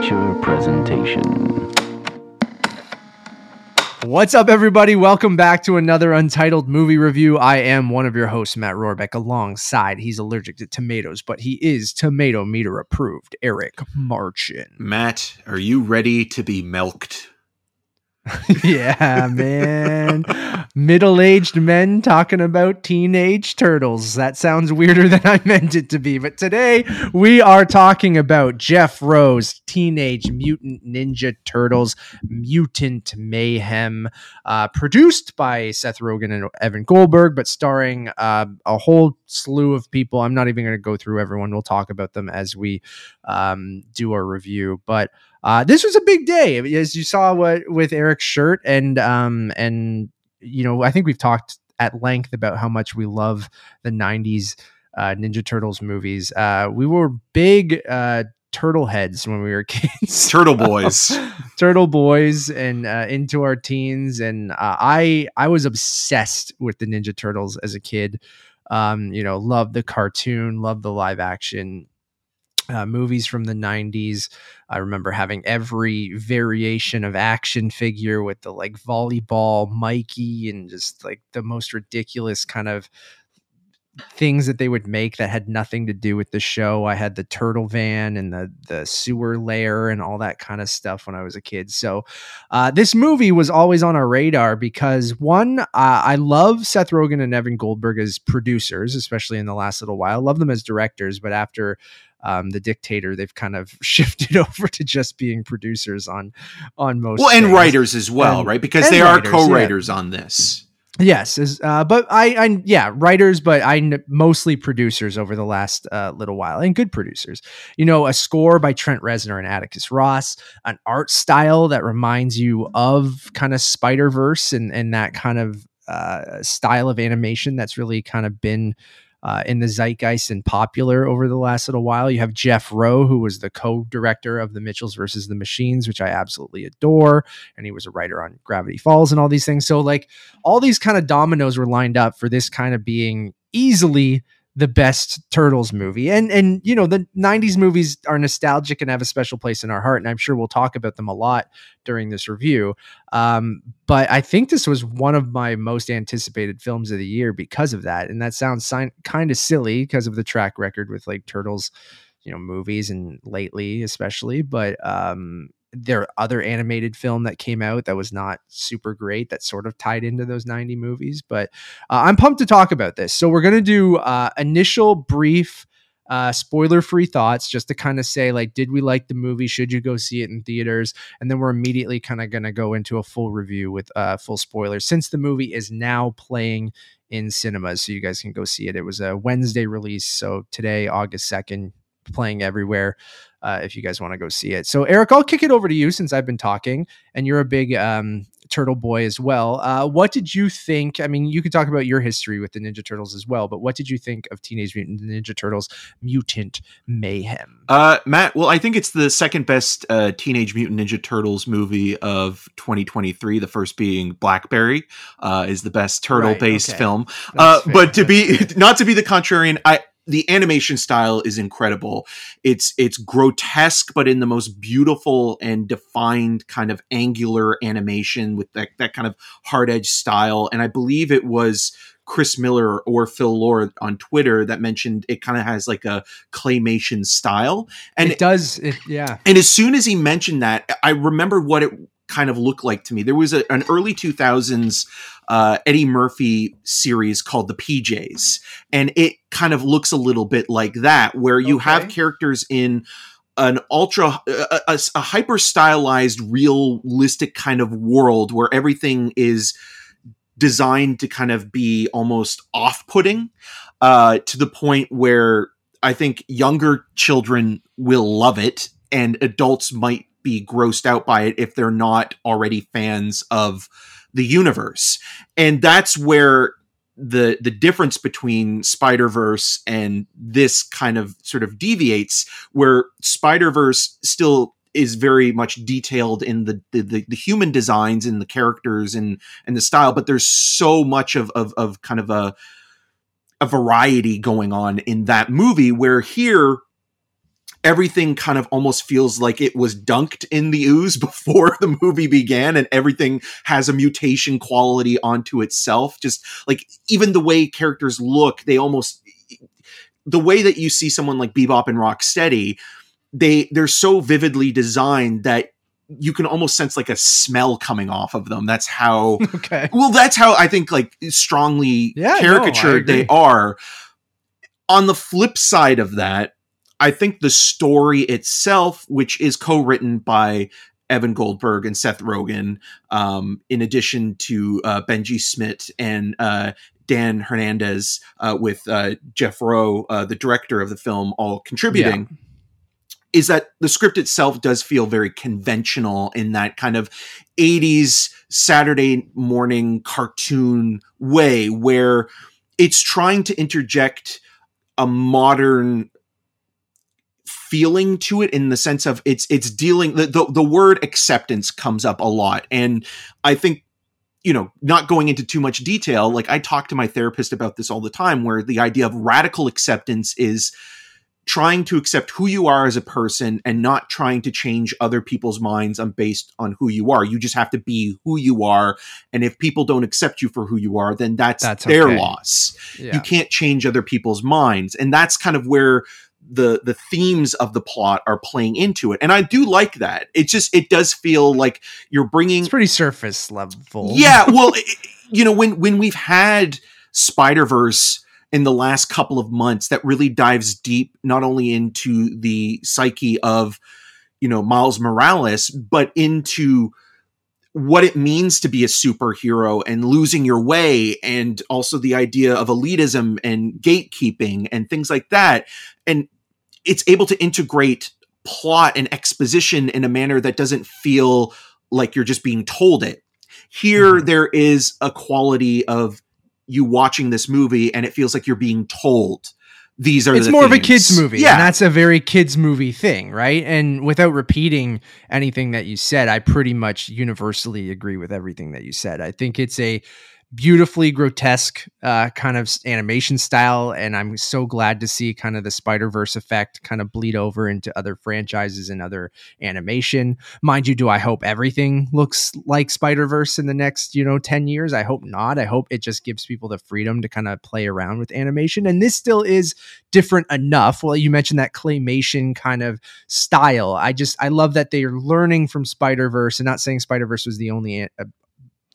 Amateur presentation. What's up, everybody? Welcome back to another Untitled Movie Review. I am one of your hosts, Matt Rohrbeck. Alongside, he's allergic to tomatoes, but he is tomato meter approved, Eric Marchin. Matt, are you ready to be milked? yeah, man. Middle aged men talking about teenage turtles. That sounds weirder than I meant it to be. But today we are talking about Jeff Rowe's, Teenage Mutant Ninja Turtles, Mutant Mayhem, uh, produced by Seth Rogen and Evan Goldberg, but starring uh, a whole slew of people. I'm not even going to go through everyone. We'll talk about them as we um, do our review. But uh, this was a big day, as you saw what with Eric's shirt, and um, and you know, I think we've talked at length about how much we love the '90s uh, Ninja Turtles movies. Uh, we were big uh, turtle heads when we were kids, Turtle boys, turtle boys, and uh, into our teens. And uh, I I was obsessed with the Ninja Turtles as a kid. Um, you know, loved the cartoon, loved the live action uh, movies from the 90s. I remember having every variation of action figure with the like volleyball Mikey and just like the most ridiculous kind of things that they would make that had nothing to do with the show. I had the turtle van and the the sewer layer and all that kind of stuff when I was a kid. So uh, this movie was always on our radar because one, uh, I love Seth Rogen and Evan Goldberg as producers, especially in the last little while. love them as directors, but after um, the dictator they've kind of shifted over to just being producers on on most well, and things. writers as well, And- right? Because they writers, are co-writers on this. Yes, is, uh, but I, I, yeah, writers, but I mostly producers over the last uh, little while, and good producers. You know, a score by Trent Reznor and Atticus Ross, an art style that reminds you of kind of Spider Verse and and that kind of uh, style of animation that's really kind of been. Uh, in the zeitgeist and popular over the last little while. You have Jeff Rowe, who was the co-director of The Mitchells versus the Machines, which I absolutely adore, and he was a writer on Gravity Falls and all these things. So, like, all these kind of dominoes were lined up for this kind of being easily the best turtles movie. And and you know the 90s movies are nostalgic and have a special place in our heart and i'm sure we'll talk about them a lot during this review. Um, but i think this was one of my most anticipated films of the year because of that. And that sounds si- kind of silly because of the track record with like turtles you know movies and lately especially but um their other animated film that came out that was not super great that sort of tied into those 90 movies but uh, i'm pumped to talk about this. So we're going to do uh, initial brief uh, spoiler free thoughts just to kind of say like did we like the movie? Should you go see it in theaters? And then we're immediately kind of going to go into a full review with uh, full spoilers since the movie is now playing in cinemas so you guys can go see it. It was a wednesday release so today august 2nd playing everywhere uh, if you guys want to go see it. So, Eric, I'll kick it over to you since I've been talking, and you're a big um, turtle boy as well. Uh, what did you think? I mean, you could talk about your history with the Ninja Turtles as well, but what did you think of Teenage Mutant Ninja Turtles Mutant Mayhem? Uh, Matt, well, I think it's the second best uh, Teenage Mutant Ninja Turtles movie of 2023. The first being Blackberry uh, is the best turtle-based okay. film. Uh, but to be not to be the contrarian, I the animation style is incredible. It's it's grotesque, but in the most beautiful and defined kind of angular animation with that that kind of hard edge style. And I believe it was Chris Miller or Phil Lord on Twitter that mentioned it kind of has like a claymation style. And it does, it, yeah. and as soon as he mentioned that, I remembered what it kind of looked like to me. There was a, an early 2000s uh, Eddie Murphy series called The PJs, and it kind of looks a little bit like that, where you have characters in an ultra a, a, a hyper stylized realistic kind of world where everything is designed to kind of be almost off-putting uh, to the point where I think younger children will love it, and adults might be grossed out by it if they're not already fans of the universe. And that's where the the difference between Spider Verse and this kind of sort of deviates, where Spider Verse still is very much detailed in the, the the the human designs and the characters and and the style, but there's so much of of, of kind of a a variety going on in that movie where here everything kind of almost feels like it was dunked in the ooze before the movie began and everything has a mutation quality onto itself. Just like even the way characters look they almost the way that you see someone like bebop and rocksteady they they're so vividly designed that you can almost sense like a smell coming off of them. That's how okay. well that's how i think like strongly Yeah, no, caricatured they are. On the flip side of that i think the story itself which is co-written by evan goldberg and seth rogen um, in addition to uh, benji samit and uh, dan hernandez uh, with uh, jeff rowe uh, the director of the film all contributing is that the script itself does feel very conventional in that kind of 80s Saturday morning cartoon way where it's trying to interject a modern feeling to it in the sense of it's it's dealing the, the the word acceptance comes up a lot and i think you know not going into too much detail like i talk to my therapist about this all the time where the idea of radical acceptance is trying to accept who you are as a person and not trying to change other people's minds on based on who you are. You just have to be who you are. And if people don't accept you for who you are, then that's, That's their okay. loss. Yeah. You can't change other people's minds. And that's kind of where the the themes of the plot are playing into it. And I do like that. It just it does feel like you're bringing it's pretty surface level. yeah, well, i- i- you know, when when we've had Spider Verse in the last couple of months, that really dives deep not only into the psyche of you know Miles Morales, but into what it means to be a superhero and losing your way and also the idea of elitism and gatekeeping and things like that. And it's able to integrate plot and exposition in a manner that doesn't feel like you're just being told it. Here Mhm. there is a quality of you watching this movie and it feels like you're being told these are it's more of a kids movie yeah. and that's a very kids movie thing right? And without repeating anything that you said i pretty much universally agree with everything that you said. I think it's a beautifully grotesque uh, kind of animation style and i'm so glad to see kind of the spider-verse effect kind of bleed over into other franchises and other animation. Mind you do i hope everything looks like spider-verse in the next you know 10 years? I hope not. I hope it just gives people the freedom to kind of play around with animation and this still is different enough. Well you mentioned that claymation kind of style. I just i love that they're learning from spider-verse and not saying spider-verse was the only a-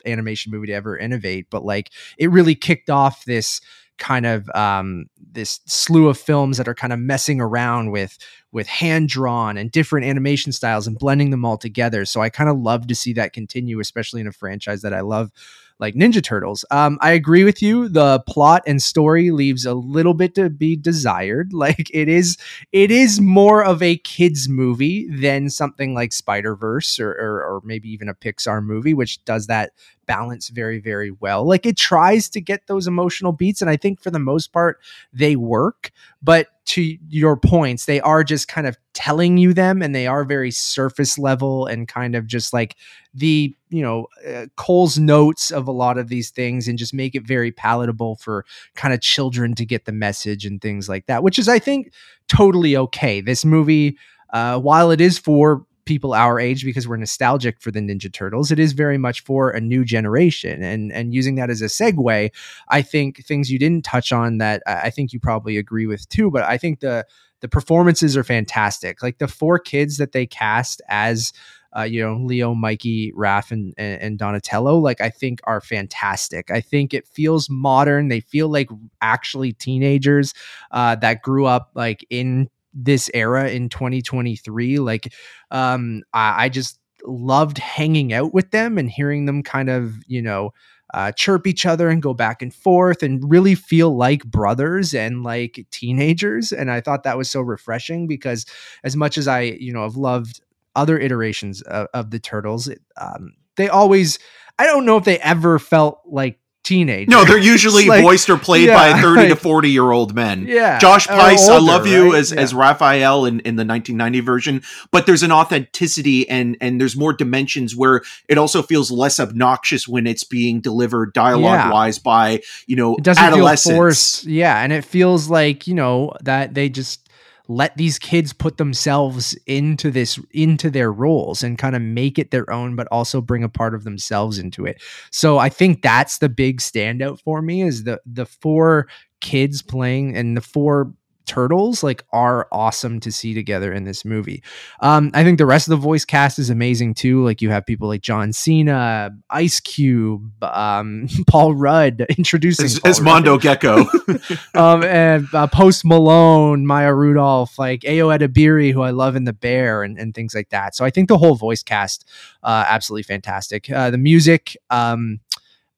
animation movie to ever innovate but like it really kicked off this kind of um this slew of films that are kind of messing around with with hand drawn and different animation styles and blending them all together so i kind of love to see that continue especially in a franchise that i love like Ninja Turtles. Um, I agree with you. The plot and story leaves a little bit to be desired. Like it is, it is more of a kids movie than something like Spider Verse or, or or maybe even a Pixar movie, which does that balance very very well. Like it tries to get those emotional beats, and I think for the most part they work. But to your points, they are just kind of telling you them, and they are very surface level and kind of just like the you know uh, Coles Notes of a lot of these things and just make it very palatable for kind of children to get the message and things like that, which is I think totally okay. This movie, uh, while it is for people our age because we're nostalgic for the Ninja Turtles, it is very much for a new generation. And and using that as a segue, I think things you didn't touch on that I think you probably agree with too. But I think the the performances are fantastic. Like the four kids that they cast as uh, you know, Leo, Mikey, Raph, and, and and Donatello, like I think are fantastic. I think it feels modern. They feel like actually teenagers uh, that grew up like in this era in 2023. Like, um, I, I just loved hanging out with them and hearing them kind of, you know, uh, chirp each other and go back and forth and really feel like brothers and like teenagers. And I thought that was so refreshing because as much as I, you know, have loved other iterations of, of the turtles, it, um, they always, I don't know if they ever felt like teenagers. no they're usually Like, voiced or played yeah, by 30 to 40 year old men yeah. Josh or Pais, I love you right? as Yeah. as Raphael in, in the 1990 version, but there's an authenticity and and there's more dimensions where it also feels less obnoxious when it's being delivered dialogue wise by you know it doesn't feel adolescents. forced yeah and it feels like you know that they just let these kids put themselves into this into their roles and kind of make it their own but also bring a part of themselves into it. So i think that's the big standout for me is the the four kids playing and the four turtles like are awesome to see together in this movie. Um, I think the rest of the voice cast is amazing too. Like you have people like John Cena, Ice Cube, um, Paul Rudd introducing As, Paul as Mondo Gecko. um, and uh, Post Malone, Maya Rudolph, like Ayo Edebiri, who I love in The Bear, and, and things like that. So I think the whole voice cast, uh, absolutely fantastic. Uh, the music, um,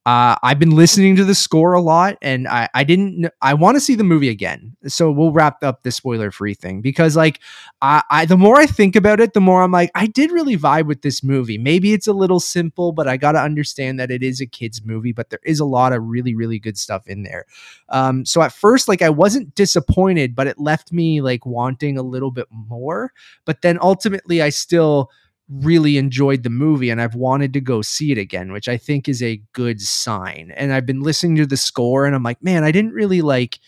uh, I've been listening to the score a lot, and I, I didn't. I want to see the movie again, so we'll wrap up the spoiler-free thing because, like, I, I the more I think about it, the more I'm like, I did really vibe with this movie. Maybe it's a little simple, but I got to understand that it is a kids' movie, but there is a lot of really, really good stuff in there. Um, so at first, like, I wasn't disappointed, but it left me like wanting a little bit more. But then ultimately, I still really enjoyed the movie and I've wanted to go see it again, which I think is a good sign. And I've been listening to the score and I'm like, man, I didn't really like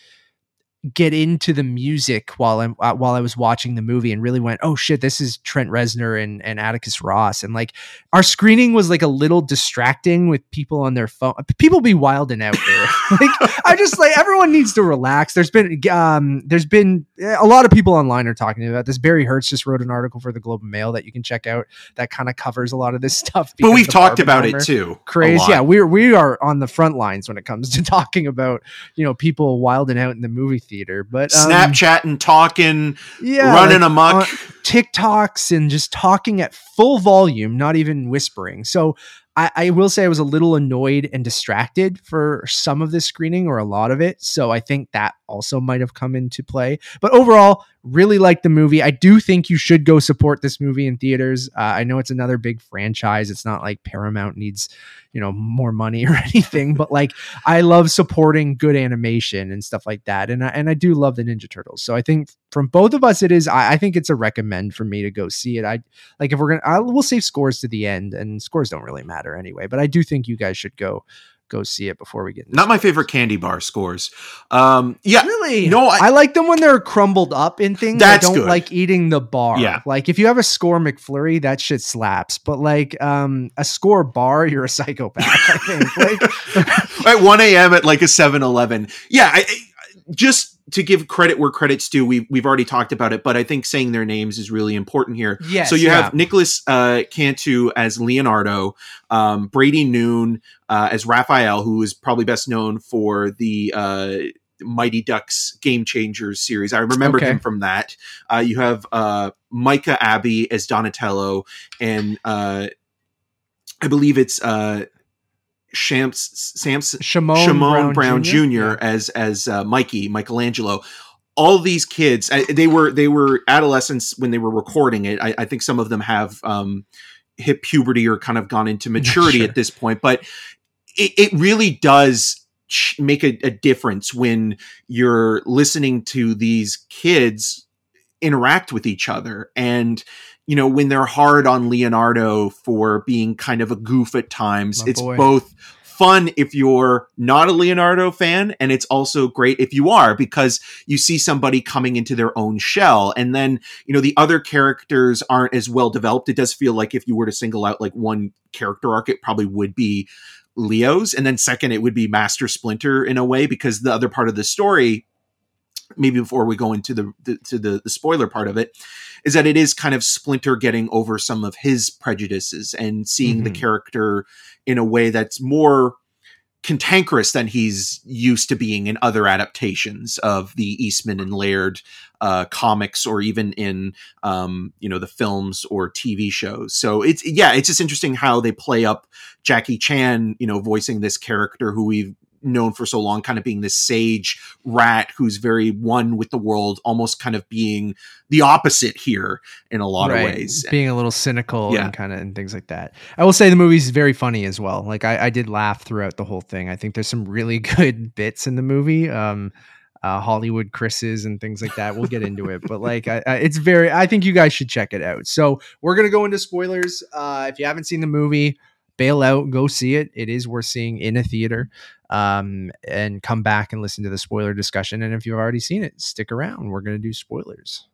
get into the music while I'm uh, while I was watching the movie and really went, oh shit, this is Trent Reznor and, and Atticus Ross. And like our screening was like a little distracting with people on their phone. People be wilding out there. like I just like everyone needs to relax. There's been um there's been a lot of people online are talking about this. Barry Hertz just wrote an article for the Globe and Mail that you can check out that kind of covers a lot of this stuff. but we've talked about it too. Crazy. Yeah, we're we are on the front lines when it comes to talking about you know people wilding out in the movie theater. But um, Snapchatting, talking, yeah, running like, amok. uh, TikToks and just talking at full volume, not even whispering. So I, I will say I was a little annoyed and distracted for some of this screening or a lot of it. So I think that also might have come into play. But overall, really like the movie. I do think you should go support this movie in theaters. Uh, I know it's another big franchise. It's not like Paramount needs, you know, more money or anything, but like I love supporting good animation and stuff like that. And I, and I do love the Ninja Turtles. So I think from both of us, it is, I, I think it's a recommend for me to go see it. I like if we're going to, I will save scores to the end and scores don't really matter anyway, but I do think you guys should go, go see it before we get into Not my favorite candy bar scores. Um, yeah, Really? No, I- I, like them when they're crumbled up in things. That's I don't good. like eating the bar. Yeah. Like if you have a Skor McFlurry, that shit slaps. But like um a Skor bar, you're a psychopath. I think. Like at 1 a.m. at like a 7 Eleven. Yeah, I, I- just to give credit where credit's due, we, we've already talked about it, but I think saying their names is really important here. yes. so you yeah. have Nicolas uh, Cantu as Leonardo, um, Brady Noon uh, as Raphael, who is probably best known for the uh, Mighty Ducks Game Changers series. I remember Okay. him from that. Uh, you have uh, Micah Abbey as Donatello, and uh, I believe it's uh, Shams Samson Shimon, Shimon Brown, Brown, Jr. Jr. Yeah. as as uh, Mikey Michelangelo. All these kids, I, they were they were adolescents when they were recording it. I, I think some of them have um, hit puberty or kind of gone into maturity Sure. at this point, but it, it really does ch- make a, a difference when you're listening to these kids interact with each other and you know when they're hard on leonardo for being kind of a goof at times My it's boy. both fun if you're not a leonardo fan and it's also great if you are because you see somebody coming into their own shell and then you know the other characters aren't as well developed it does feel like if you were to single out like one character arc it probably would be leo's and then second it would be master splinter in a way because the other part of the story maybe before we go into the, the to the, the spoiler part of it is that it is kind of splinter getting over some of his prejudices and seeing the Mhm. character in a way that's more cantankerous than he's used to being in other adaptations of the eastman and laird uh, comics or even in um, you know the films or tv shows so it's yeah it's just interesting how they play up jackie chan you know voicing this character who we've known for so long kind of being this sage rat who's very one with the world almost kind of being the opposite here in a lot Right. of ways being a little cynical Yeah. and kind of and things like that. I will say the movie's very funny as well. Like I, I did laugh throughout the whole thing. I think there's some really good bits in the movie. Um, uh, Hollywood Chris's and things like that. We'll get into it, but like, I, I, it's very. I think you guys should check it out. So we're gonna go into spoilers. Uh, if you haven't seen the movie, bail out, go see it. It is worth seeing in a theater. Um, and come back and listen to the spoiler discussion. And if you've already seen it, stick around. We're going to do spoilers.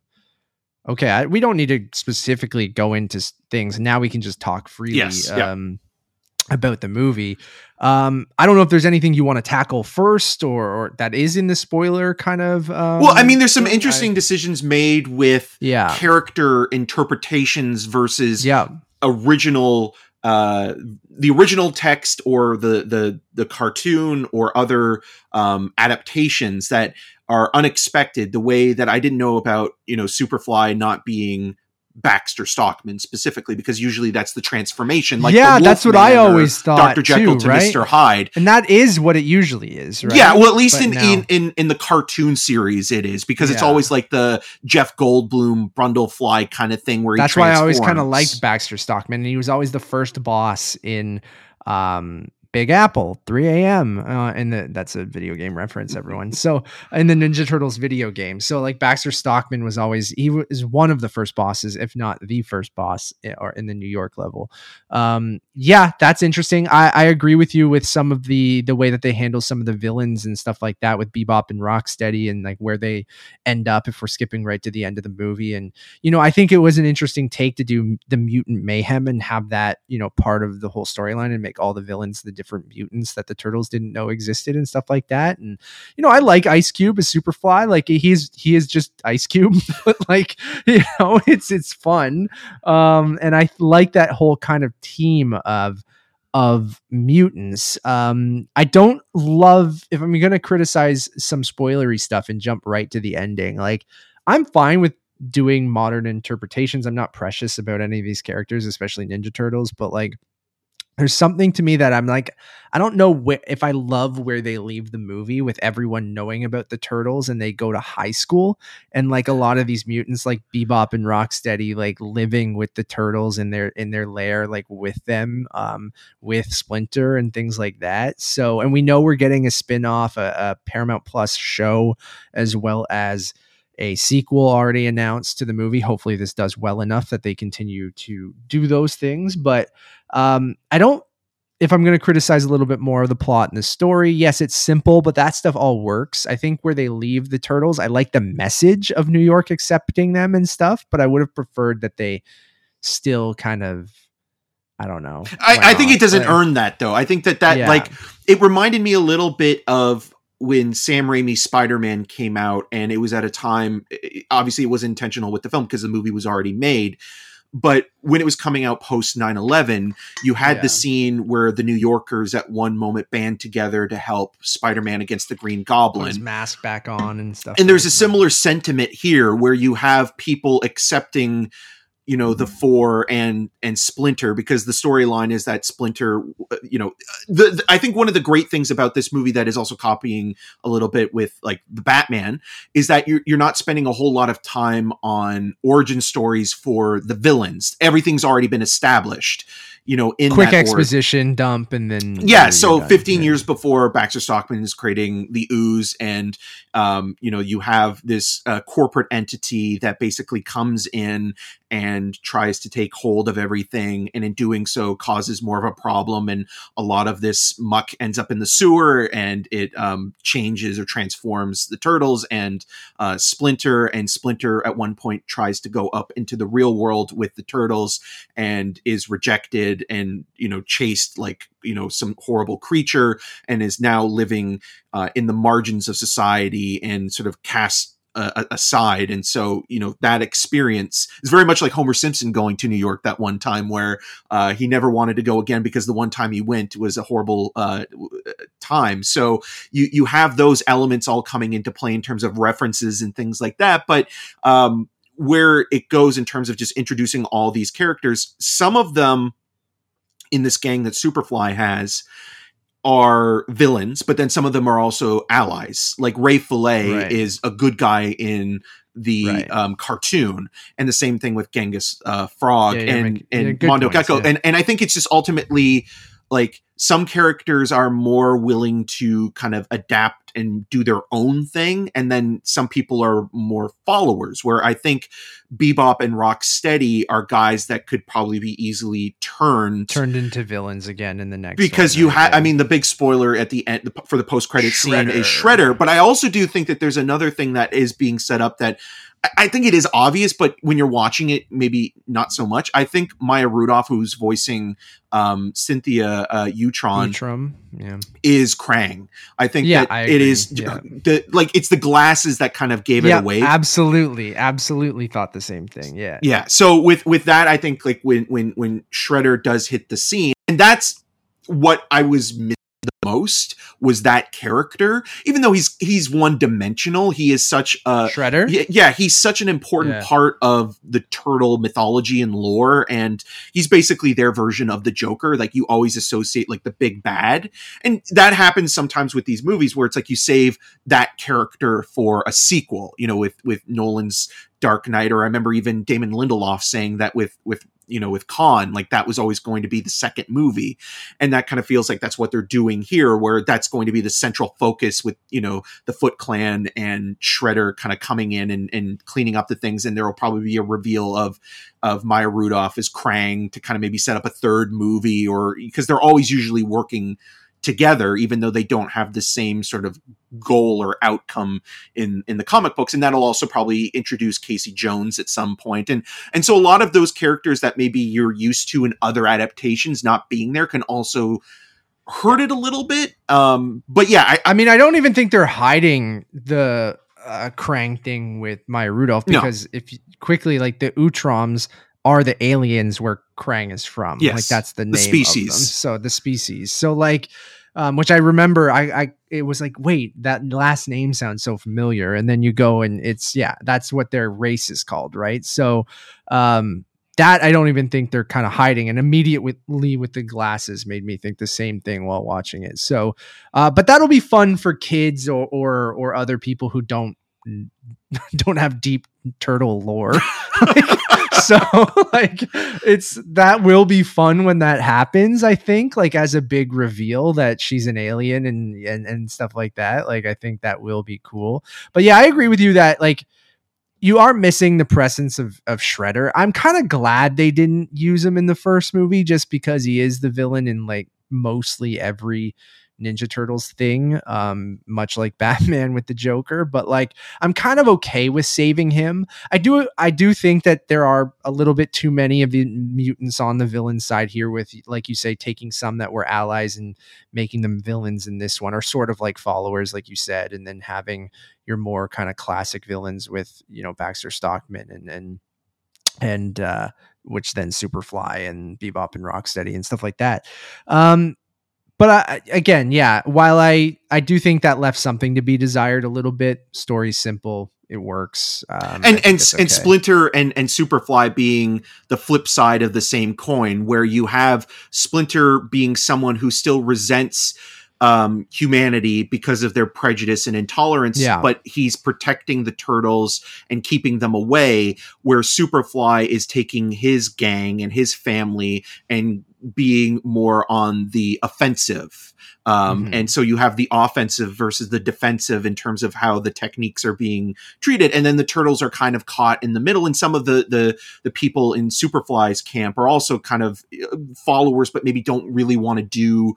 Okay, I, we don't need to specifically go into things. Now we can just talk freely Yes, yeah. um, about the movie. Um, I don't know if there's anything you want to tackle first, or, or that is in the spoiler kind of. Um, well, I mean, there's some thing. I- interesting decisions made with yeah, character interpretations versus yeah, original uh the original text or the the the cartoon or other um adaptations that are unexpected the way that i didn't know about you know superfly not being baxter stockman specifically because usually that's the transformation like yeah. That's what I always thought. dr jekyll too, to right? mr hyde and that is what it usually is, right? yeah well at least in, now- in in in the cartoon series it is because it's always like the jeff goldblum brundlefly kind of thing where he that's why I always kind of liked Baxter Stockman, and he was always the first boss in um, Big Apple, 3 a.m. Uh, and the, that's a video game reference, everyone. So in the Ninja Turtles video game, so like Baxter Stockman was always he was one of the first bosses, if not the first boss, or in the New York level. Um, yeah, that's interesting. I, I agree with you with some of the the way that they handle some of the villains and stuff like that with Bebop and Rocksteady, and like where they end up if we're skipping right to the end of the movie and you know, I think it was an interesting take to do the mutant mayhem and have that, you know, part of the whole storyline and make all the villains the different mutants that the turtles didn't know existed and stuff like that. And you know, I like Ice Cube as Superfly. Like he's he is just Ice Cube, but like you know, it's it's fun. Um, and I like that whole kind of team of of mutants. Um, I don't love if I'm gonna criticize some spoilery stuff and jump right to the ending. Like I'm fine with doing modern interpretations. I'm not precious about any of these characters, especially Ninja Turtles, but like there's something to me that I'm like, I don't know if I love where they leave the movie with everyone knowing about the turtles and they go to high school and like a lot of these mutants like Bebop and Rocksteady like living with the turtles in their in their lair like with them um with Splinter and things like that. So and we know we're getting a spin-off a, a Paramount Plus show as well as a sequel already announced to the movie. Hopefully, this does well enough that they continue to do those things. But um, I don't. If I'm going to criticize a little bit more of the plot and the story, yes, it's simple, but that stuff all works. I think where they leave the turtles, I like the message of New York accepting them and stuff, but I would have preferred that they still kind of, I don't know. I, I think it doesn't earn that though. I think that that Yeah. like it reminded me a little bit of when Sam Raimi's Spider-Man came out, and it was at a time. Obviously, it was intentional with the film because the movie was already made. But when it was coming out post 9 11, you had Yeah. the scene where the New Yorkers at one moment band together to help Spider Man against the Green put Goblin his mask back on and stuff. and there's a that. similar sentiment here where you have people accepting you know the four and and splinter because the storyline is that splinter uh, you know the, the- i think one of the great things about this movie that is also copying a little bit with like the batman is that you're, you're not spending a whole lot of time on origin stories for the villains. Everything's already been established you know in quick exposition dump and then yeah so done. 15 Yeah. years before baxter stockman is creating the ooze and um, you know you have this uh, corporate entity that basically comes in and tries to take hold of everything and in doing so causes more of a problem and a lot of this muck ends up in the sewer and it um, changes or transforms the turtles and uh, splinter and splinter at one point tries to go up into the real world with the turtles and is rejected and you know chased like you know some horrible creature and is now living uh, in the margins of society and sort of cast uh, aside. And so you know that experience is very much like homer simpson going to new york that one time where uh, he never wanted to go again because the one time he went was a horrible uh, time. So you you have those elements all coming into play in terms of references and things like that. But um, where it goes in terms of just introducing all these characters some of them in this gang that Superfly has are villains, but then some of them are also allies. Like Ray Fillet Right. is a good guy in the Right. um, cartoon, and the same thing with Genghis uh, Frog Yeah, yeah, and make- and Mondo points, Gecko. And and I think it's just ultimately like some characters are more willing to kind of adapt and do their own thing and then some people are more followers where i think bebop and rocksteady are guys that could probably be easily turned Turned into villains again in the next because you have i mean the big spoiler at the end for the post-credit scene is Shredder. but i also do think that there's another thing that is being set up that I- i think it is obvious but when you're watching it maybe not so much i think maya rudolph who's voicing um, cynthia uh, utrom Utrom, yeah. is krang i think Yeah, that I it is Yeah. the like it's the glasses that kind of gave it away absolutely, absolutely thought the same thing. Yeah, yeah so with with that i think like when when when shredder does hit the scene and that's what i was missing the most was that character even though he's he's one dimensional he is such a Shredder. yeah, yeah, he's such an important Yeah. part of the turtle mythology and lore, and he's basically their version of the Joker. Like you always associate like the big bad, and that happens sometimes with these movies where it's like you save that character for a sequel. You know, with with Nolan's Dark Knight, or I remember even Damon Lindelof saying that with with you know with Khan, like that was always going to be the second movie, and that kind of feels like that's what they're doing here, where that's going to be the central focus with you know the Foot Clan and Shredder kind of coming in and, and cleaning up the things, and there will probably be a reveal of of Maya Rudolph as Krang to kind of maybe set up a third movie, or because they're always usually working together, even though they don't have the same sort of goal or outcome in in the comic books, and that'll also probably introduce Casey Jones at some point, and and so a lot of those characters that maybe you're used to in other adaptations not being there can also hurt it a little bit. Um, but yeah, I, I mean, I don't even think they're hiding the uh, Krang thing with Maya Rudolph No. because if you, quickly, like the Utroms are the aliens where Krang is from. Yes, like that's the name the Of species. them. So the species. So like, um, which I remember, I, I it was like, wait, that last name sounds so familiar, and then you go and it's yeah, that's what their race is called, right? So, um. That I don't even think they're kind of hiding, and immediately with the glasses made me think the same thing while watching it. So, uh, but that'll be fun for kids or or or other people who don't don't have deep turtle lore. Like, so like it's that will be fun when that happens, I think, like as a big reveal that she's an alien and and, and stuff like that. Like I think that will be cool. But yeah, I agree with you that like you are missing the presence of of Shredder. I'm kind of glad they didn't use him in the first movie just because he is the villain in like mostly every Ninja Turtles thing, um, much like Batman with the Joker. But like, I'm kind of okay with saving him. I do, I do think that there are a little bit too many of the mutants on the villain side here. With like you say, taking some that were allies and making them villains in this one, or sort of like followers, like you said, and then having your more kind of classic villains with you know Baxter Stockman and and and uh, which then Superfly and Bebop and Rocksteady and stuff like that. Um, but I, again, yeah, while I I do think that left something to be desired a little bit. Story's simple, it works. Um, and and it's and. Splinter and and Superfly being the flip side of the same coin, where you have Splinter being someone who still resents um humanity because of their prejudice and intolerance Yeah. but he's protecting the turtles and keeping them away where superfly is taking his gang and his family and being more on the offensive um Mhm. and so you have the offensive versus the defensive in terms of how the techniques are being treated and then the turtles are kind of caught in the middle and some of the the the people in superfly's camp are also kind of uh, followers but maybe don't really want to do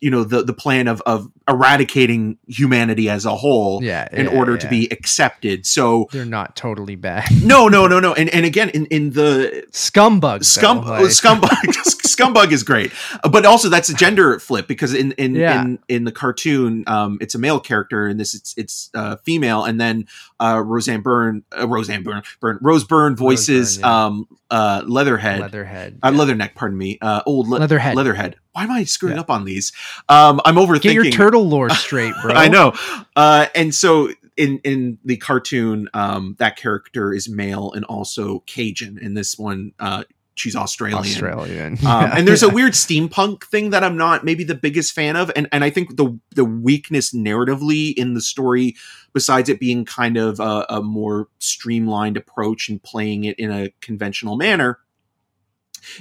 you know the the plan of of eradicating humanity as a whole yeah, in yeah, order to be accepted so they're not totally bad. no no no no and and again in in the Scumbug, Scum, though, like- scumbug, scumbug is great, but also that's a gender flip because in in Yeah. in, in the cartoon, um, it's a male character, and this it's it's uh, female, and then uh, Roseanne Byrne, uh, Roseanne Byrne, Byrne, Rose Byrne voices Byrne, yeah. um, uh, Leatherhead, Leatherhead, uh, yeah. Leatherneck, pardon me, uh, old le- Leatherhead. Leatherhead. Why am I screwing Yeah. up on these? Um, I'm overthinking. Get your turtle lore straight, bro. I know. Uh, and so in in the cartoon, um, that character is male and also Cajun. In this one, uh, she's Australian. Australian. Um, and there's a weird steampunk thing that I'm not maybe the biggest fan of, and and I think the the weakness narratively in the story, besides it being kind of a, a more streamlined approach and playing it in a conventional manner,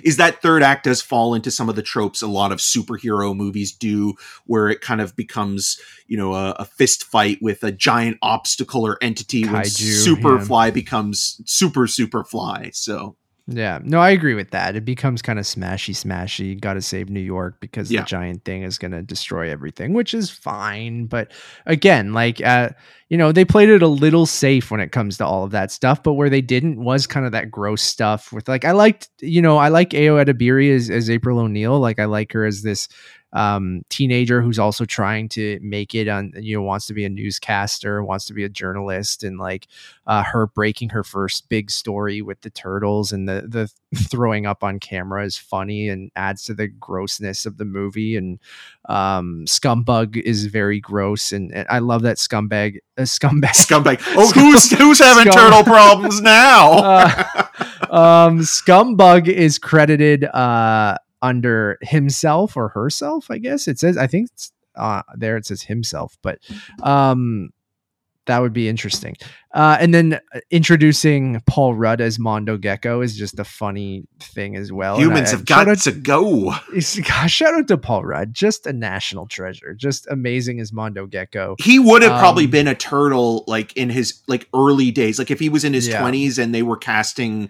is that third act does fall into some of the tropes a lot of superhero movies do where it kind of becomes you know a, a fist fight with a giant obstacle or entity when Kaiju, superfly becomes super superfly so Yeah, no, I agree with that. It becomes kind of smashy, smashy. Got to save New York because Yeah. the giant thing is going to destroy everything, which is fine. But again, like, uh, you know, they played it a little safe when it comes to all of that stuff. But where they didn't was kind of that gross stuff with, like, I liked, you know, I like Ayo Edebiri as, as April O'Neil. Like, I like her as this um teenager who's also trying to make it on you know wants to be a newscaster wants to be a journalist and like uh her breaking her first big story with the turtles and the the throwing up on camera is funny and adds to the grossness of the movie. And um scumbug is very gross and, and i love that scumbag uh, scumbag. Scumbag. Oh who's who's having Scum- turtle problems now? Uh, um scumbug is credited uh under himself or herself i guess it says i think it's uh there it says himself but um that would be interesting uh and then uh, introducing paul rudd as mondo gecko is just a funny thing as well humans I- have got out to go shout out to Paul Rudd, just a national treasure, just amazing as Mondo Gecko. he would have probably Um, been a turtle like in his like early days like if he was in his Yeah. 20s and they were casting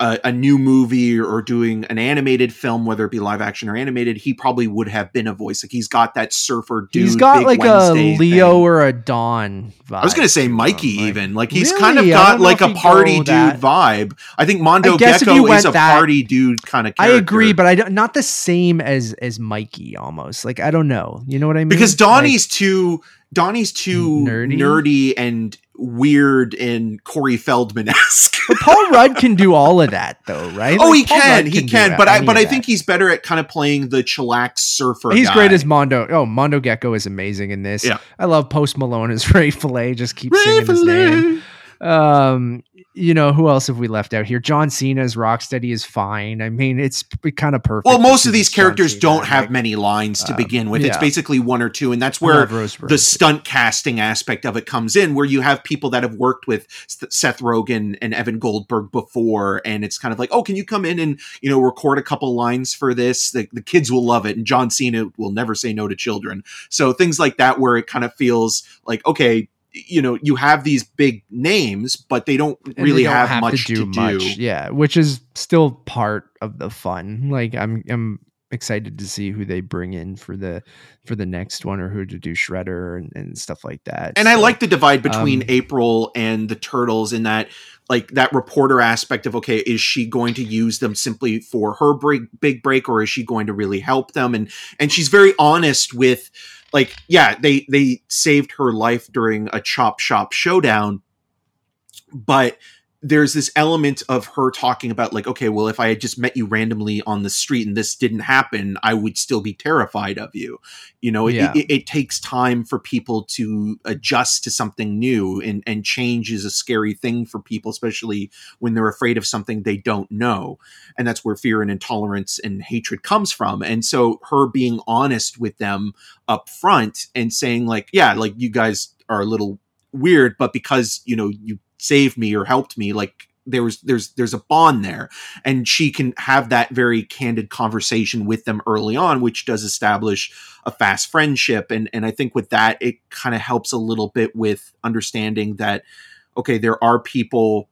a, a new movie or doing an animated film whether it be live action or animated he probably would have been a voice like he's got that surfer dude He's got Big like Wednesday a Leo thing. or a Dawn vibe. I was gonna say Mikey, like- even like he's kind of got like a party dude that- vibe. I think Mondo I Gecko is a that- party dude kind of. I agree, but I don't not the same as as Mikey almost. Like I don't know. You know what I mean? because Like, Donnie's too Donnie's too Nerdy? nerdy, and weird and Corey Feldman esque. Paul Rudd can do all of that though, right? oh, Like, he can, Rudd he can, but I but I think he's better at kind of playing the chillax surfer. He's guy. great as Mondo. Oh, Mondo Gecko is amazing in this. Yeah. I love Post Malone as Ray Fillet. Just keep singing his name. Um, you know who else have we left out here? John Cena's Rocksteady is fine. I mean, it's kind of perfect. Well, most of these characters Cena, don't have like, many lines to uh, begin with. It's basically one or two, and that's where the stunt casting aspect of it comes in, where you have people that have worked with Seth Rogen and Evan Goldberg before, and it's kind of like, oh, can you come in and you know record a couple lines for this? The, the kids will love it, and John Cena will never say no to children. So things like that, where it kind of feels like, okay, you know, you have these big names, but they don't and they really don't have, much to do. much. Yeah, which is still part of the fun. Like I'm I'm excited to see who they bring in for the for the next one or who to do Shredder and, and stuff like that. And I like the divide between um, April and the turtles in that like that reporter aspect of okay is she going to use them simply for her break, big break or is she going to really help them and and she's very honest with like yeah they they saved her life during a chop shop showdown but there's this element of her talking about like okay well if i had just met you randomly on the street and this didn't happen i would still be terrified of you. You know it, Yeah. it, it takes time for people to adjust to something new and and change is a scary thing for people especially when they're afraid of something they don't know. And that's where fear and intolerance and hatred comes from. And so her being honest with them up front and saying like yeah like you guys are a little weird but because you know you saved me or helped me like there was there's there's a bond there. And she can have that very candid conversation with them early on which does establish a fast friendship. And and I think with that it kind of helps a little bit with understanding that okay there are people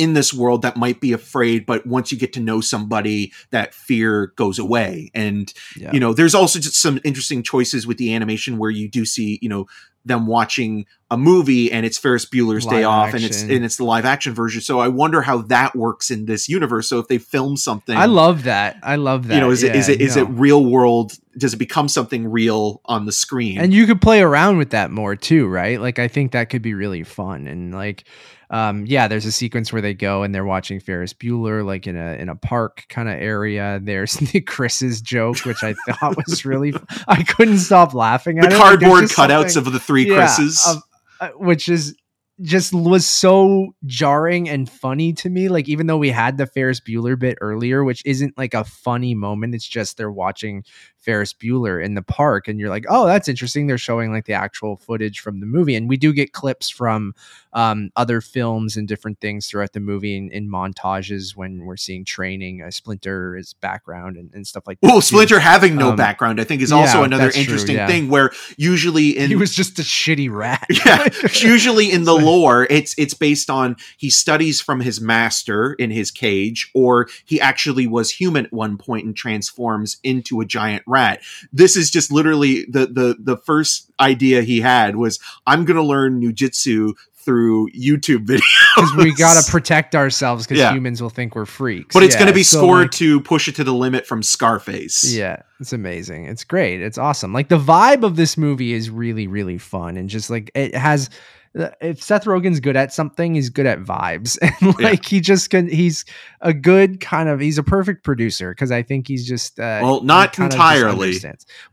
in this world that might be afraid but once you get to know somebody that fear goes away. And yeah. you know there's also just some interesting choices with the animation where you do see you know them watching a movie and it's Ferris Bueller's Day Live Off and it's and it's the live action version. So I wonder how that works in this universe. So if they film something I love that. I love that. you know is it is Yeah, it is it real world? Does it become something real on the screen? And you could play around with that more too right? Like i think that could be really fun and like um yeah there's a sequence where they go and they're watching ferris bueller like in a in a park kind of area there's the chris's joke which i thought was really i couldn't stop laughing the at it. Cardboard just cutouts of the three yeah, Chris's of- uh, which is just was so jarring and funny to me. Like even though we had the Ferris Bueller bit earlier, which isn't like a funny moment, it's just they're watching Ferris Bueller in the park, and you're like, oh, that's interesting. They're showing like the actual footage from the movie, and we do get clips from um, other films and different things throughout the movie in, in montages when we're seeing training, uh, Splinter is background and, and stuff like that. Well, too. Splinter having no Um, background, I think, is also yeah, another that's true, interesting yeah. thing. Where usually in he was just a shitty rat. yeah usually in the lore it's it's based on he studies from his master in his cage or he actually was human at one point and transforms into a giant rat this is just literally the the the first idea he had was i'm going to learn ninjutsu through youtube videos because we gotta protect ourselves because Yeah. humans will think we're freaks. but it's going to be so, scored like, to push it to the limit from scarface yeah, it's amazing. It's great. It's awesome. Like the vibe of this movie is really, really fun, and just like it has. If Seth Rogen's good at something, he's good at vibes, and Yeah. like he just can. He's a good kind of. He's a perfect producer because I think he's just. Uh, Well, not kind of just entirely.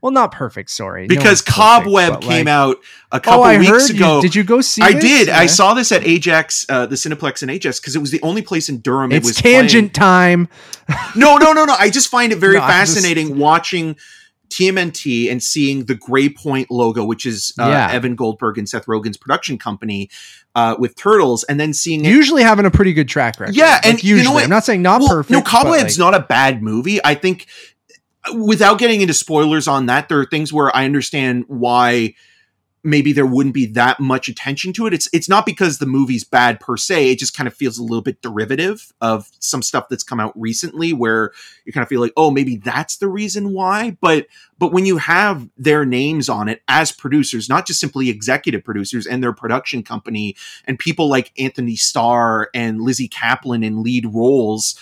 Well, not perfect. Sorry, because perfect, cobweb but, came like- out a Oh, couple I weeks heard. ago You, did you go see? I this? did. I saw this at Ajax, uh, the Cineplex in Ajax, because it was the only place in Durham it was tangent time. No, no, no, no. I just find it very No, I'm just- fascinating watching TMNT and seeing the Gray Point logo, which is uh, Yeah. Evan Goldberg and Seth Rogen's production company uh, with Turtles, and then seeing it. Usually having a pretty good track record. Yeah, Like, and you know usually what? I'm not saying not Well, perfect. no, Cobweb's like, not a bad movie. I think, uh, without getting into spoilers on that, there are things where I understand why maybe there wouldn't be that much attention to it. It's it's not because the movie's bad per se. It just kind of feels a little bit derivative of some stuff that's come out recently, where you kind of feel like, oh, maybe that's the reason why. But but when you have their names on it as producers, not just simply executive producers and their production company, and people like Antony Starr and Lizzy Caplan in lead roles,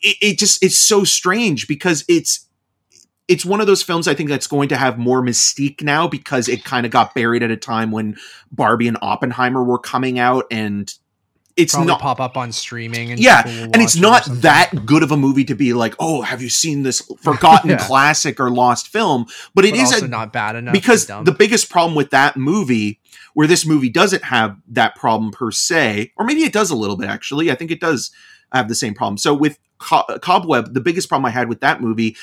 it, it just it's so strange because it's it's one of those films I think that's going to have more mystique now because it kind of got buried at a time when Barbie and Oppenheimer were coming out and it's probably not pop up on streaming and yeah, and it's watch it not that good of a movie to be like, oh, have you seen this forgotten Yeah. classic or lost film? But it but is also a, not bad enough because the biggest problem with that movie, where this movie doesn't have that problem per se, or maybe it does a little bit actually. I think it does have the same problem. So with Co- Cobweb, the biggest problem I had with that movie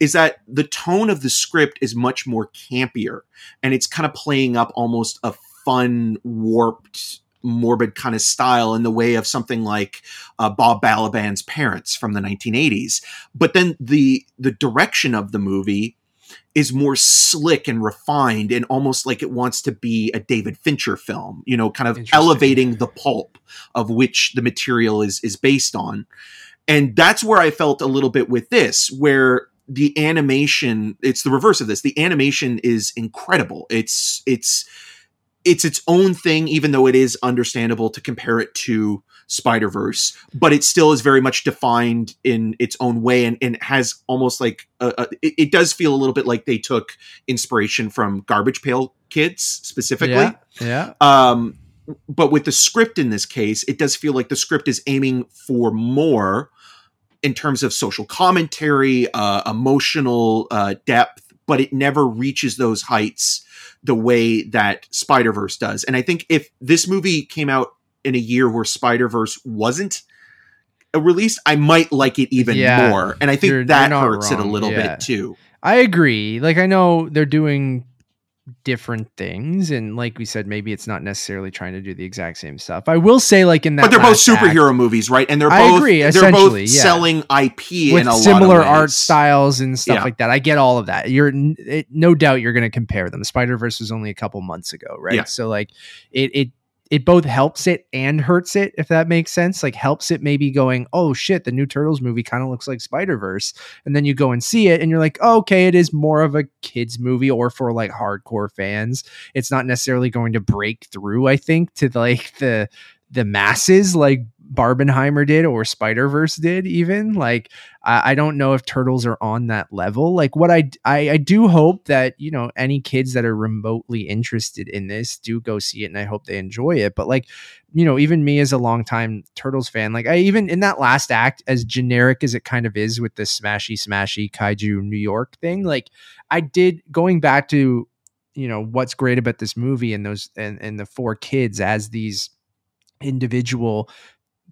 is that the tone of the script is much more campier, and it's kind of playing up almost a fun, warped. Morbid kind of style in the way of something like uh, Bob Balaban's Parents from the 1980s, but then the the direction of the movie is more slick and refined and almost like it wants to be a David Fincher film, you know, kind of elevating the pulp of which the material is is based on. And that's where I felt a little bit with this where the animation it's the reverse of this. The animation is incredible. It's it's it's its own thing even though it is understandable to compare it to Spider-Verse, but it still is very much defined in its own way and, and has almost like a, a, it, it does feel a little bit like they took inspiration from Garbage Pail Kids specifically. yeah, yeah. Um, but with the script in this case, it does feel like the script is aiming for more in terms of social commentary, uh, emotional uh, depth, but it never reaches those heights the way that Spider Verse does. And I think if this movie came out in a year where Spider Verse wasn't a release, I might like it even Yeah, more. And I think you're- that you're hurts it a little yeah. bit too. I agree. Like I know they're doing different things, and like we said, maybe it's not necessarily trying to do the exact same stuff. I will say, like in that, But they're both last act, superhero movies, right? And they're I both agree, they're both yeah. selling IP with in a similar lot of art styles and stuff Yeah. like that. I get all of that. You're it, no doubt you're going to compare them. Spider Verse was only a couple months ago, right? Yeah. So like it it it both helps it and hurts it if that makes sense. Like helps it maybe going, oh shit, the new Turtles movie kind of looks like Spider Verse, and then you go and see it and you're like, oh, okay, it is more of a kids movie or for like hardcore fans. It's not necessarily going to break through. I think to like the the masses like Barbenheimer did or Spider Verse did. Even like I, I don't know if turtles are on that level. Like what I, I I do hope that you know any kids that are remotely interested in this do go see it, and I hope they enjoy it. But like you know, even me as a longtime turtles fan, like I even in that last act, as generic as it kind of is with the smashy smashy kaiju New York thing, like I did going back to you know what's great about this movie and those and and the four kids as these individual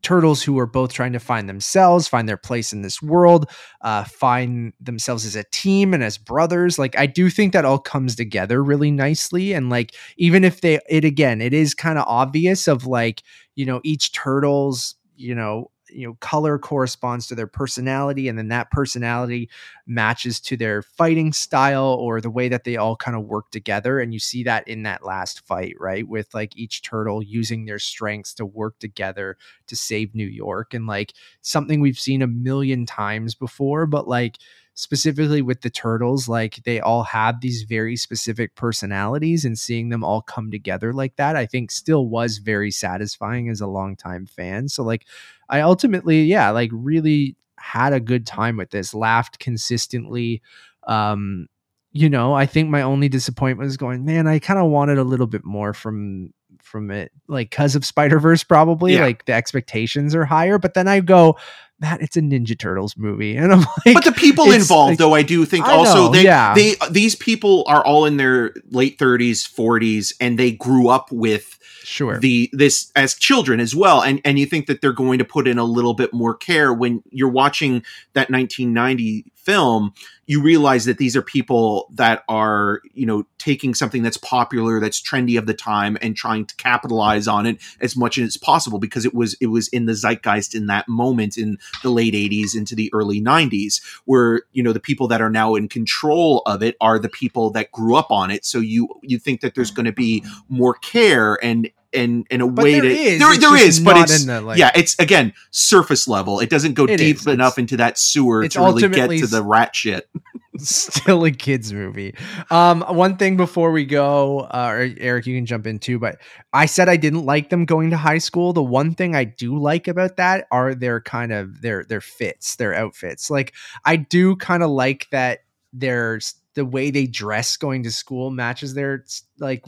turtles who are both trying to find themselves, find their place in this world, uh, find themselves as a team and as brothers. Like I do think that all comes together really nicely. And like even if they it again, it is kind of obvious of like, you know, each turtle's, you know, you know color corresponds to their personality and then that personality matches to their fighting style or the way that they all kind of work together and you see that in that last fight right with like each turtle using their strengths to work together to save New York and like something we've seen a million times before but like specifically with the turtles like they all have these very specific personalities and seeing them all come together like that i think still was very satisfying as a longtime fan so like i ultimately yeah like really had a good time with this laughed consistently um you know i think my only disappointment was going man i kind of wanted a little bit more from from it like because of spider verse probably Yeah. like the expectations are higher but then i go Matt, it's a Ninja Turtles movie, and I'm like, but the people involved like- though i do think I also know, they yeah. they these people are all in their late 30s 40s and they grew up with sure, the this as children as well and and you think that they're going to put in a little bit more care when you're watching that 1990 film you realize that these are people that are you know taking something that's popular that's trendy of the time and trying to capitalize on it as much as possible because it was it was in the zeitgeist in that moment in the late 80s into the early 90s where you know the people that are now in control of it are the people that grew up on it. So you you think that there's going to be more care and and and a but way there to is, there, there is but it's the, like, yeah it's again surface level it doesn't go It deep is. enough It's- into that sewer to really get to the rat shit still a kids movie. Um, one thing before we go, uh, Eric, you can jump in too. But I said I didn't like them going to high school. The one thing I do like about that are their kind of their their fits, their outfits. Like I do kind of like that there's the way they dress going to school matches their like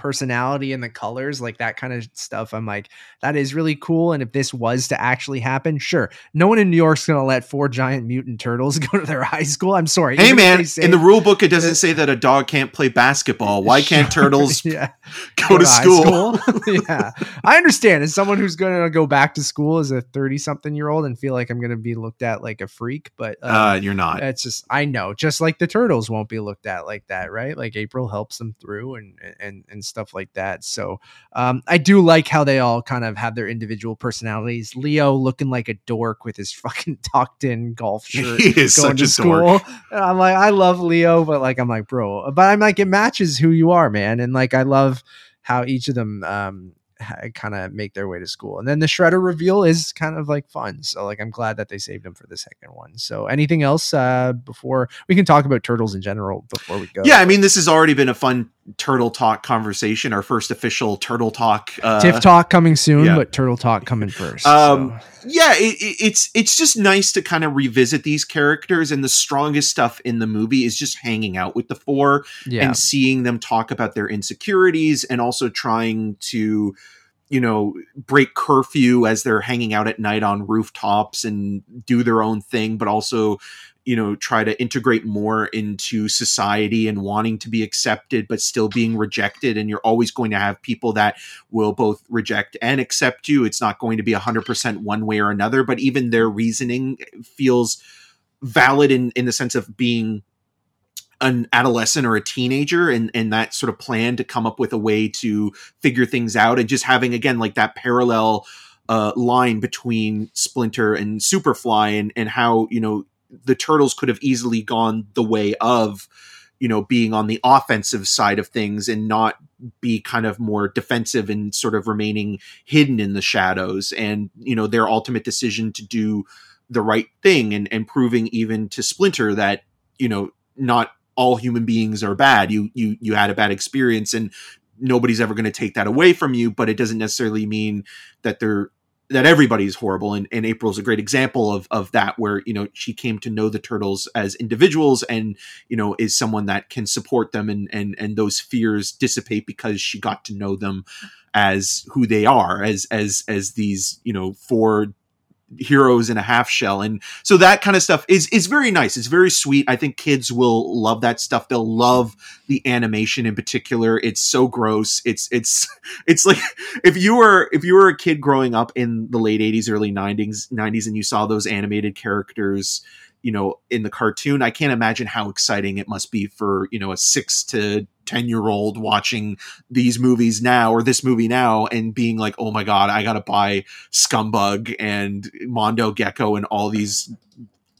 personality and the colors like that kind of stuff i'm like that is really cool and if this was to actually happen sure no one in new york's gonna let four giant mutant turtles go to their high school i'm sorry hey even man say- in the rule book it doesn't Uh, say that a dog can't play basketball why can't turtles yeah go to high school, yeah i understand as someone who's going to go back to school as a 30 something year old and feel like i'm going to be looked at like a freak but um, uh you're not. it's just I know, just like the turtles won't be looked at like that, right? Like April helps them through and and and stuff like that. So um, I do like how they all kind of have their individual personalities. Leo looking like a dork with his fucking tucked in golf shirt. he is Going such to a school, dork and I'm like, I love Leo, but like, I'm like, bro, but I'm like, it matches who you are, man, and like, I love how each of them um kind of make their way to school, and then the Shredder reveal is kind of like fun. So like, I'm glad that they saved him for the second one. So anything else uh before we can talk about turtles in general before we go? yeah i mean this has already been a fun turtle talk conversation our first official turtle talk uh Tiff talk coming soon, yeah. but turtle talk coming first. Um, so. yeah it, it- it's it's just nice to kind of revisit these characters and the strongest stuff in the movie is just hanging out with the four yeah, and seeing them talk about their insecurities and also trying to you know break curfew as they're hanging out at night on rooftops and do their own thing but also you know try to integrate more into society and wanting to be accepted but still being rejected. And you're always going to have people that will both reject and accept you. It's not going to be 100% one way or another but even their reasoning feels valid in in the sense of being an adolescent or a teenager and and that sort of plan to come up with a way to figure things out and just having again like that parallel uh, line between Splinter and Superfly and and how you know the turtles could have easily gone the way of you know being on the offensive side of things and not be kind of more defensive and sort of remaining hidden in the shadows. And you know their ultimate decision to do the right thing and and proving even to Splinter that you know not all human beings are bad. You you you had a bad experience and nobody's ever going to take that away from you but it doesn't necessarily mean that they're that everybody's horrible and, and april's a great example of of that where you know she came to know the turtles as individuals and you know is someone that can support them and and and those fears dissipate because she got to know them as who they are as as as these you know four heroes in a half shell. And so that kind of stuff is is very nice. It's very sweet. I think kids will love that stuff. They'll love the animation in particular. It's so gross. It's it's it's like if you were if you were a kid growing up in the late 80s early 90s 90s and you saw those animated characters you know in the cartoon i can't imagine how exciting it must be for you know a 6 to 10 year old watching these movies now or this movie now and being like oh my god i gotta buy scumbug and mondo gecko and all these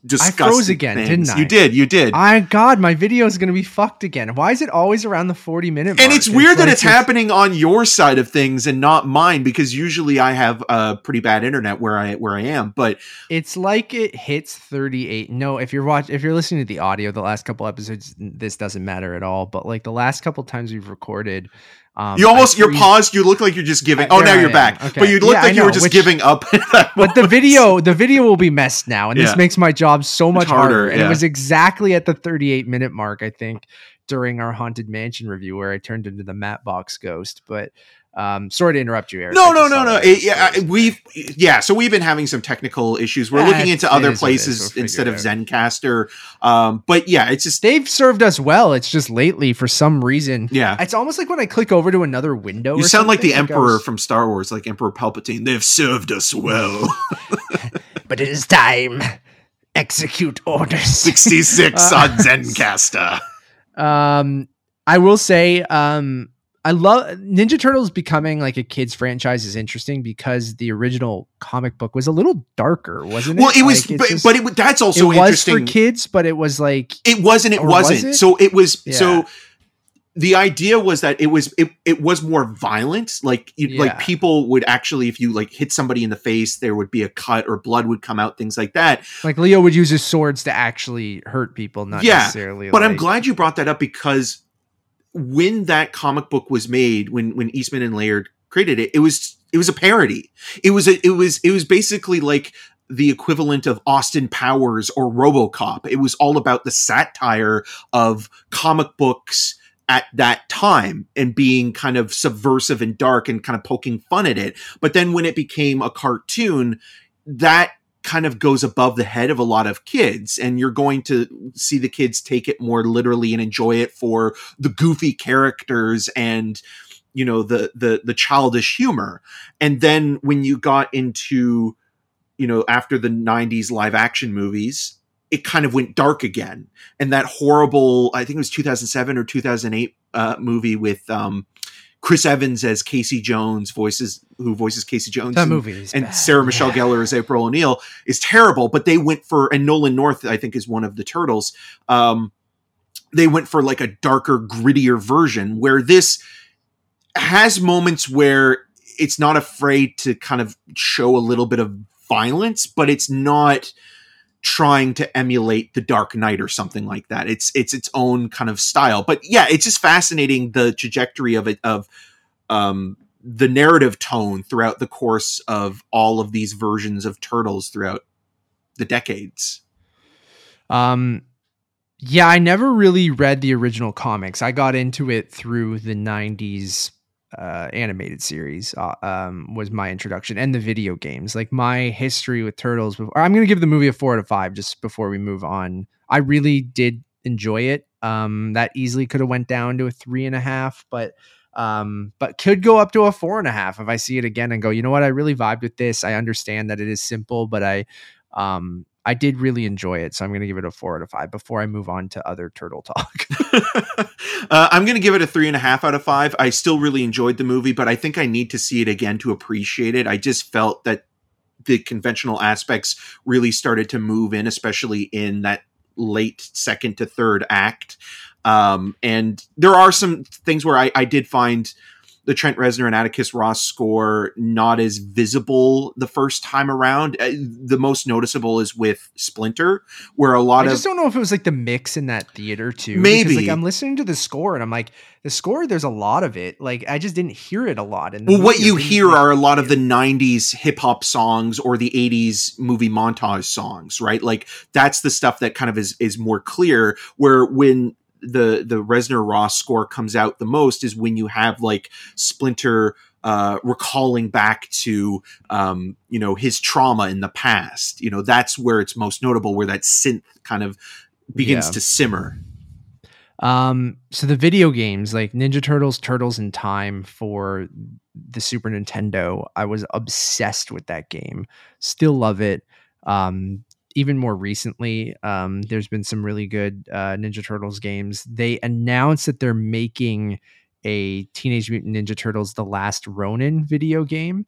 disgusting I froze again, things. didn't I? you did you did I God, my video is gonna be fucked again. Why is it always around the forty minute? Mark? And it's weird that like it's this- happening on your side of things and not mine because usually I have a pretty bad internet where I where I am. But It's like it hits thirty eight. No, if you're watch, if you're listening to the audio, the last couple episodes, this doesn't matter at all. But like the last couple times we've recorded, um, you almost you're paused. You look like you're just giving. Uh, oh, now I you're am. back. Okay. But you look Yeah, like I you were just which- giving up. But the video, the video will be messed now, and Yeah. this makes my job so much harder, harder. And yeah. it was exactly at the 38 minute mark, I think, during our haunted mansion review where I turned into the Matt Box ghost. But um, sorry to interrupt you, Eric. No, no, no, no. It- yeah, I- we've yeah. So we've been having some technical issues. We're Yeah, looking into other is what it is. places We'll instead of Zencastr. Um, but yeah, it's just They've served us well. It's just lately, for some reason, yeah. it's almost like when I click over to another window. You sound like the I Emperor was- from Star Wars, like Emperor Palpatine. They've served us well. but it is time. Execute orders. 66 Uh, on Zencastr. Um, I will say, um, I love Ninja Turtles becoming like a kids franchise is interesting because the original comic book was a little darker, wasn't it? Well, it was, Like, but, just- but it, that's it also was interesting. for kids, but it was like It wasn't. It Or was wasn't. it? So it was. Yeah. So the idea was that it was. It, it was more violent. Like you, like people would actually, if you like hit somebody in the face, there would be a cut or blood would come out, things like that. like Leo would use his swords to actually hurt people, not Yeah, necessarily. But I'm glad you brought that up because when that comic book was made, when when Eastman and Laird created it, it was it was a parody. It was a, it was it was basically like the equivalent of Austin Powers or RoboCop. It was all about the satire of comic books at that time and being kind of subversive and dark and kind of poking fun at it. But then when it became a cartoon, that kind of goes above the head of a lot of kids and you're going to see the kids take it more literally and enjoy it for the goofy characters and you know the the the childish humor. And then when you got into you know after the 90s live action movies it kind of went dark again. And that horrible i think it was 2007 or 2008 uh, movie with um chris evans as casey jones voices who voices casey jones that and- movie is and bad. Sarah Michelle Yeah. Gellar as April O'Neil is terrible. But they went for and Nolan North, I think, is one of the turtles. Um, they went for like a darker, grittier version where this has moments where it's not afraid to kind of show a little bit of violence, but it's not trying to emulate the Dark Knight or something like that. It's it's its own kind of style. But yeah, it's just fascinating the trajectory of it of um the narrative tone throughout the course of all of these versions of turtles throughout the decades. Um, yeah, I never really read the original comics. I got into it through the '90s uh, animated series. Uh, um, was my introduction, and the video games. Like my history with turtles. Before, I'm going to give the movie a four out of five just before we move on. I really did enjoy it. Um, that easily could have went down to a three and a half, but um, but could go up to a four and a half if I see it again and go, you know what, I really vibed with this. I understand that it is simple, but I um I did really enjoy it, so I'm going to give it a four out of five before I move on to other turtle talk. uh, I'm going to give it a three and a half out of five. I still really enjoyed the movie, but I think I need to see it again to appreciate it. I just felt that the conventional aspects really started to move in, especially in that late second to third act. Um, and there are some things where I, I did find the Trent Reznor and Atticus Ross score not as visible the first time around. Uh, the most noticeable is with Splinter, where a lot I of I just don't know if it was like the mix in that theater too. because, Maybe. like I'm listening to the score and I'm like, the score, there's a lot of it. Like I just didn't hear it a lot. And well, what you hear are a lot of the 90s hip hop songs or the 80s movie montage songs, right? Like that's the stuff that kind of is is more clear where when the the Reznor Ross score comes out the most is when you have like Splinter uh, recalling back to um, you know his trauma in the past. You know that's where it's most notable, where that synth kind of begins Yeah. to simmer. Um, so the video games like Ninja Turtles, Turtles in Time for the Super Nintendo, I was obsessed with that game. Still love it. Um, even more recently, um, there's been some really good uh, Ninja Turtles games. They announced that they're making a Teenage Mutant Ninja Turtles: The Last Ronin video game.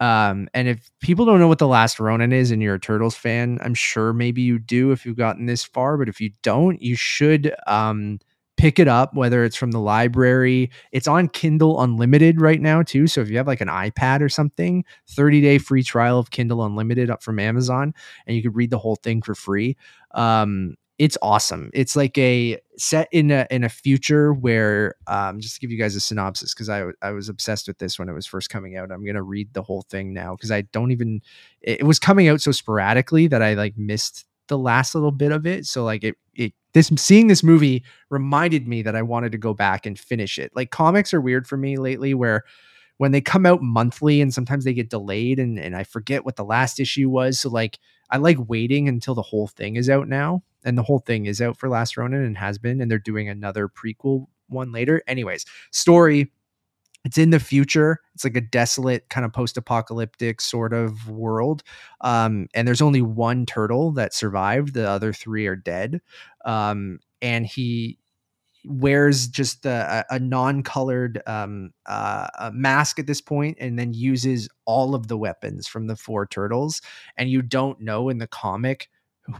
Um, and if people don't know what The Last Ronin is and you're a Turtles fan, I'm sure maybe you do if you've gotten this far. But if you don't, you should um, pick it up, whether it's from the library. It's on Kindle Unlimited right now, too. So if you have like an iPad or something, 30 day free trial of Kindle Unlimited up from Amazon, and you could read the whole thing for free. Um, it's awesome. It's like a set in a in a future where um, just to give you guys a synopsis because I I was obsessed with this when it was first coming out. I'm gonna read the whole thing now because I don't even it, it was coming out so sporadically that I like missed the last little bit of it. So like it it this seeing this movie reminded me that I wanted to go back and finish it. Like comics are weird for me lately where when they come out monthly and sometimes they get delayed and, and I forget what the last issue was. So like I like waiting until the whole thing is out now. And the whole thing is out for Last Ronin and has been, and they're doing another prequel one later. Anyways, story. It's in the future. It's like a desolate kind of post-apocalyptic sort of world. Um, and there's only one turtle that survived. The other three are dead. Um, and he wears just a, a non-colored um, uh, a mask at this point and then uses all of the weapons from the four turtles and you don't know in the comic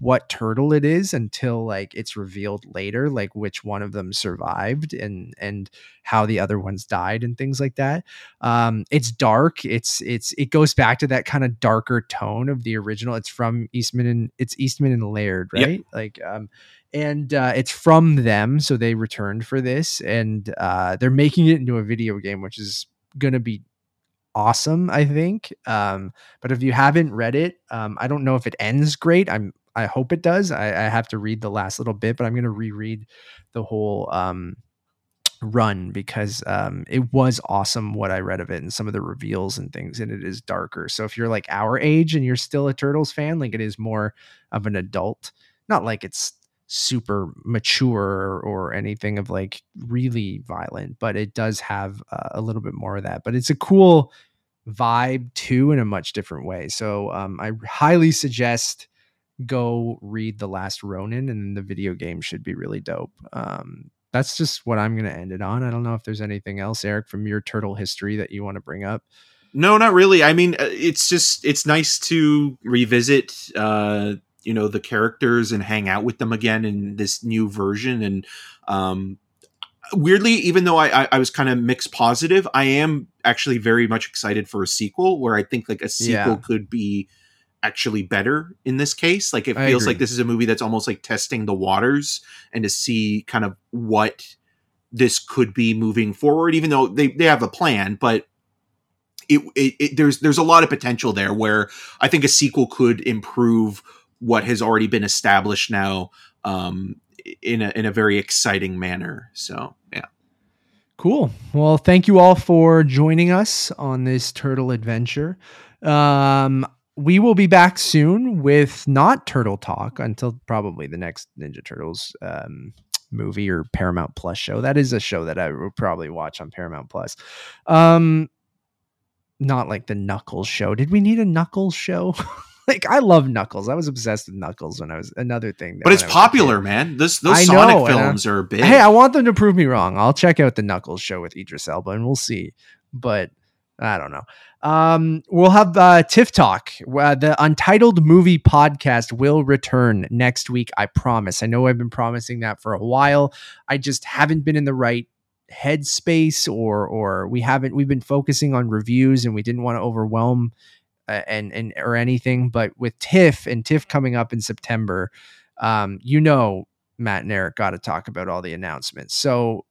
what turtle it is until like it's revealed later like which one of them survived and and how the other ones died and things like that. Um it's dark it's it's it goes back to that kind of darker tone of the original it's from eastman and it's eastman and laird Yep. right? Like um and uh, it's from them so they returned for this and uh, they're making it into a video game which is gonna be awesome i think. Um, but if you haven't read it um, i don't know if it ends great i'm i hope it does i, I have to read the last little bit but i'm gonna reread the whole um, run because um, it was awesome what i read of it and some of the reveals and things and it is darker so if you're like our age and you're still a turtles fan like it is more of an adult not like it's super mature or anything of like really violent, but it does have uh, a little bit more of that. But it's a cool vibe too in a much different way. So um, I highly suggest go read The Last Ronin, and the video game should be really dope. Um, that's just what I'm going to end it on. I don't know if there's anything else, Eric, from your turtle history that you want to bring up. No, not really. I mean, uh, it's just it's nice to revisit uh you know the characters and hang out with them again in this new version and um weirdly even though I I, I was kind of mixed positive, I am actually very much excited for a sequel where I think like a sequel Yeah. could be actually better in this case. Like it I feels agree. like this is a movie that's almost like testing the waters and to see kind of what this could be moving forward even though they they have a plan, but it, it, it there's there's a lot of potential there where I think a sequel could improve what has already been established now um, in a in a very exciting manner. So yeah, Cool. Well, thank you all for joining us on this turtle adventure. Um, we will be back soon with not Turtle Talk until probably the next Ninja Turtles um, movie or Paramount Plus show. That is a show that I will probably watch on Paramount Plus. Um, not like the Knuckles show. Did we need a Knuckles show? like I love Knuckles. I was obsessed with Knuckles when I was another thing. but it's I was a kid. popular, man. This those I Sonic know, films are big. Hey, I want them to prove me wrong. I'll check out the Knuckles show with Idris Elba and we'll see. But I don't know. Um, we'll have uh, Tiff Talk. Uh, the Untitled Movie Podcast will return next week. I promise. I know I've been promising that for a while. I just haven't been in the right headspace, or or we haven't. We've been focusing on reviews, and we didn't want to overwhelm uh, and and or anything. But with Tiff and Tiff coming up in September, um, you know, Matt and Eric got to talk about all the announcements. So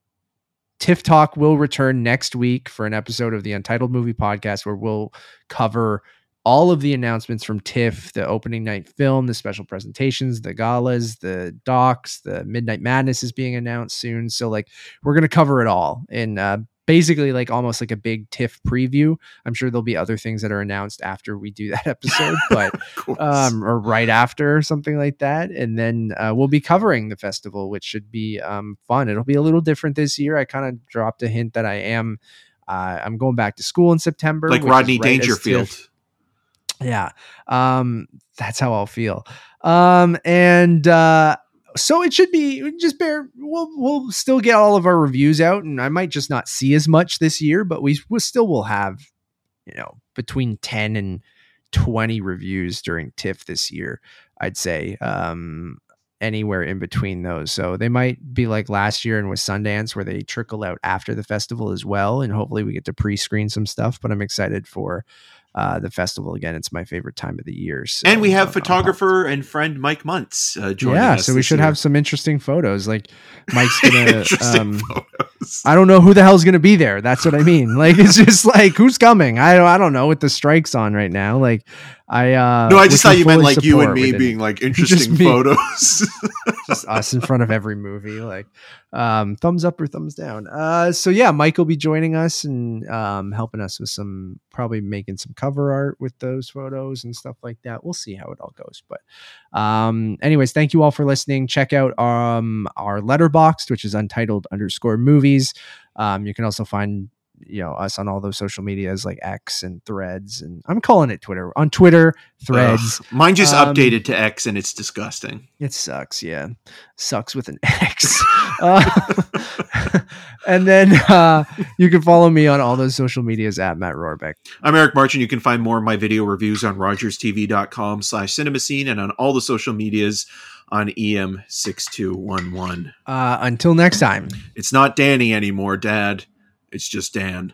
Tiff Talk will return next week for an episode of the Untitled Movie Podcast where we'll cover all of the announcements from TIFF, the opening night film, the special presentations, the galas, the docs, the Midnight Madness is being announced soon. So, like, we're going to cover it all in uh, basically like almost like a big TIFF preview. I'm sure there'll be other things that are announced after we do that episode, but um, or right after or something like that. And then uh, we'll be covering the festival, which should be um, fun. It'll be a little different this year. I kind of dropped a hint that I am. Uh, I'm going back to school in September, like Rodney right Dangerfield. TIFF yeah um that's how i'll feel um and uh so it should be just bear we'll we'll still get all of our reviews out and i might just not see as much this year but we we still will have you know between 10 and 20 reviews during tiff this year i'd say um anywhere in between those. So they might be like last year and with sundance where they trickle out after the festival as well and hopefully we get to pre-screen some stuff but i'm excited for uh, the festival again. It's my favorite time of the year. So and we have I'm- I'm pumped. photographer and friend Mike Muntz uh, joining Yeah, us. so we should year. have some interesting photos. Like Mike's gonna. interesting um, photos. I don't know who the hell's gonna be there. That's what I mean. Like it's just like who's coming. I don't. I don't know with the strikes on right now. Like I. uh no, I just thought you meant like you and me being like interesting me. photos. just us in front of every movie like um thumbs up or thumbs down uh so yeah mike will be joining us and um helping us with some probably making some cover art with those photos and stuff like that we'll see how it all goes but um anyways thank you all for listening check out um our letterboxd which is untitled underscore movies um you can also find you know us on all those social medias like x and threads and i'm calling it twitter on twitter threads Ugh. Mine just Um, updated to X and it's disgusting. it sucks, yeah. Sucks with an X. Uh, and then uh, you can follow me on all those social medias at Matt Rohrbeck. I'm Eric March, and you can find more of my video reviews on rogerstv.com slash cinemascene and on all the social medias on E EM6211. Uh, until next time. It's not Danny anymore, Dad. It's just Dan.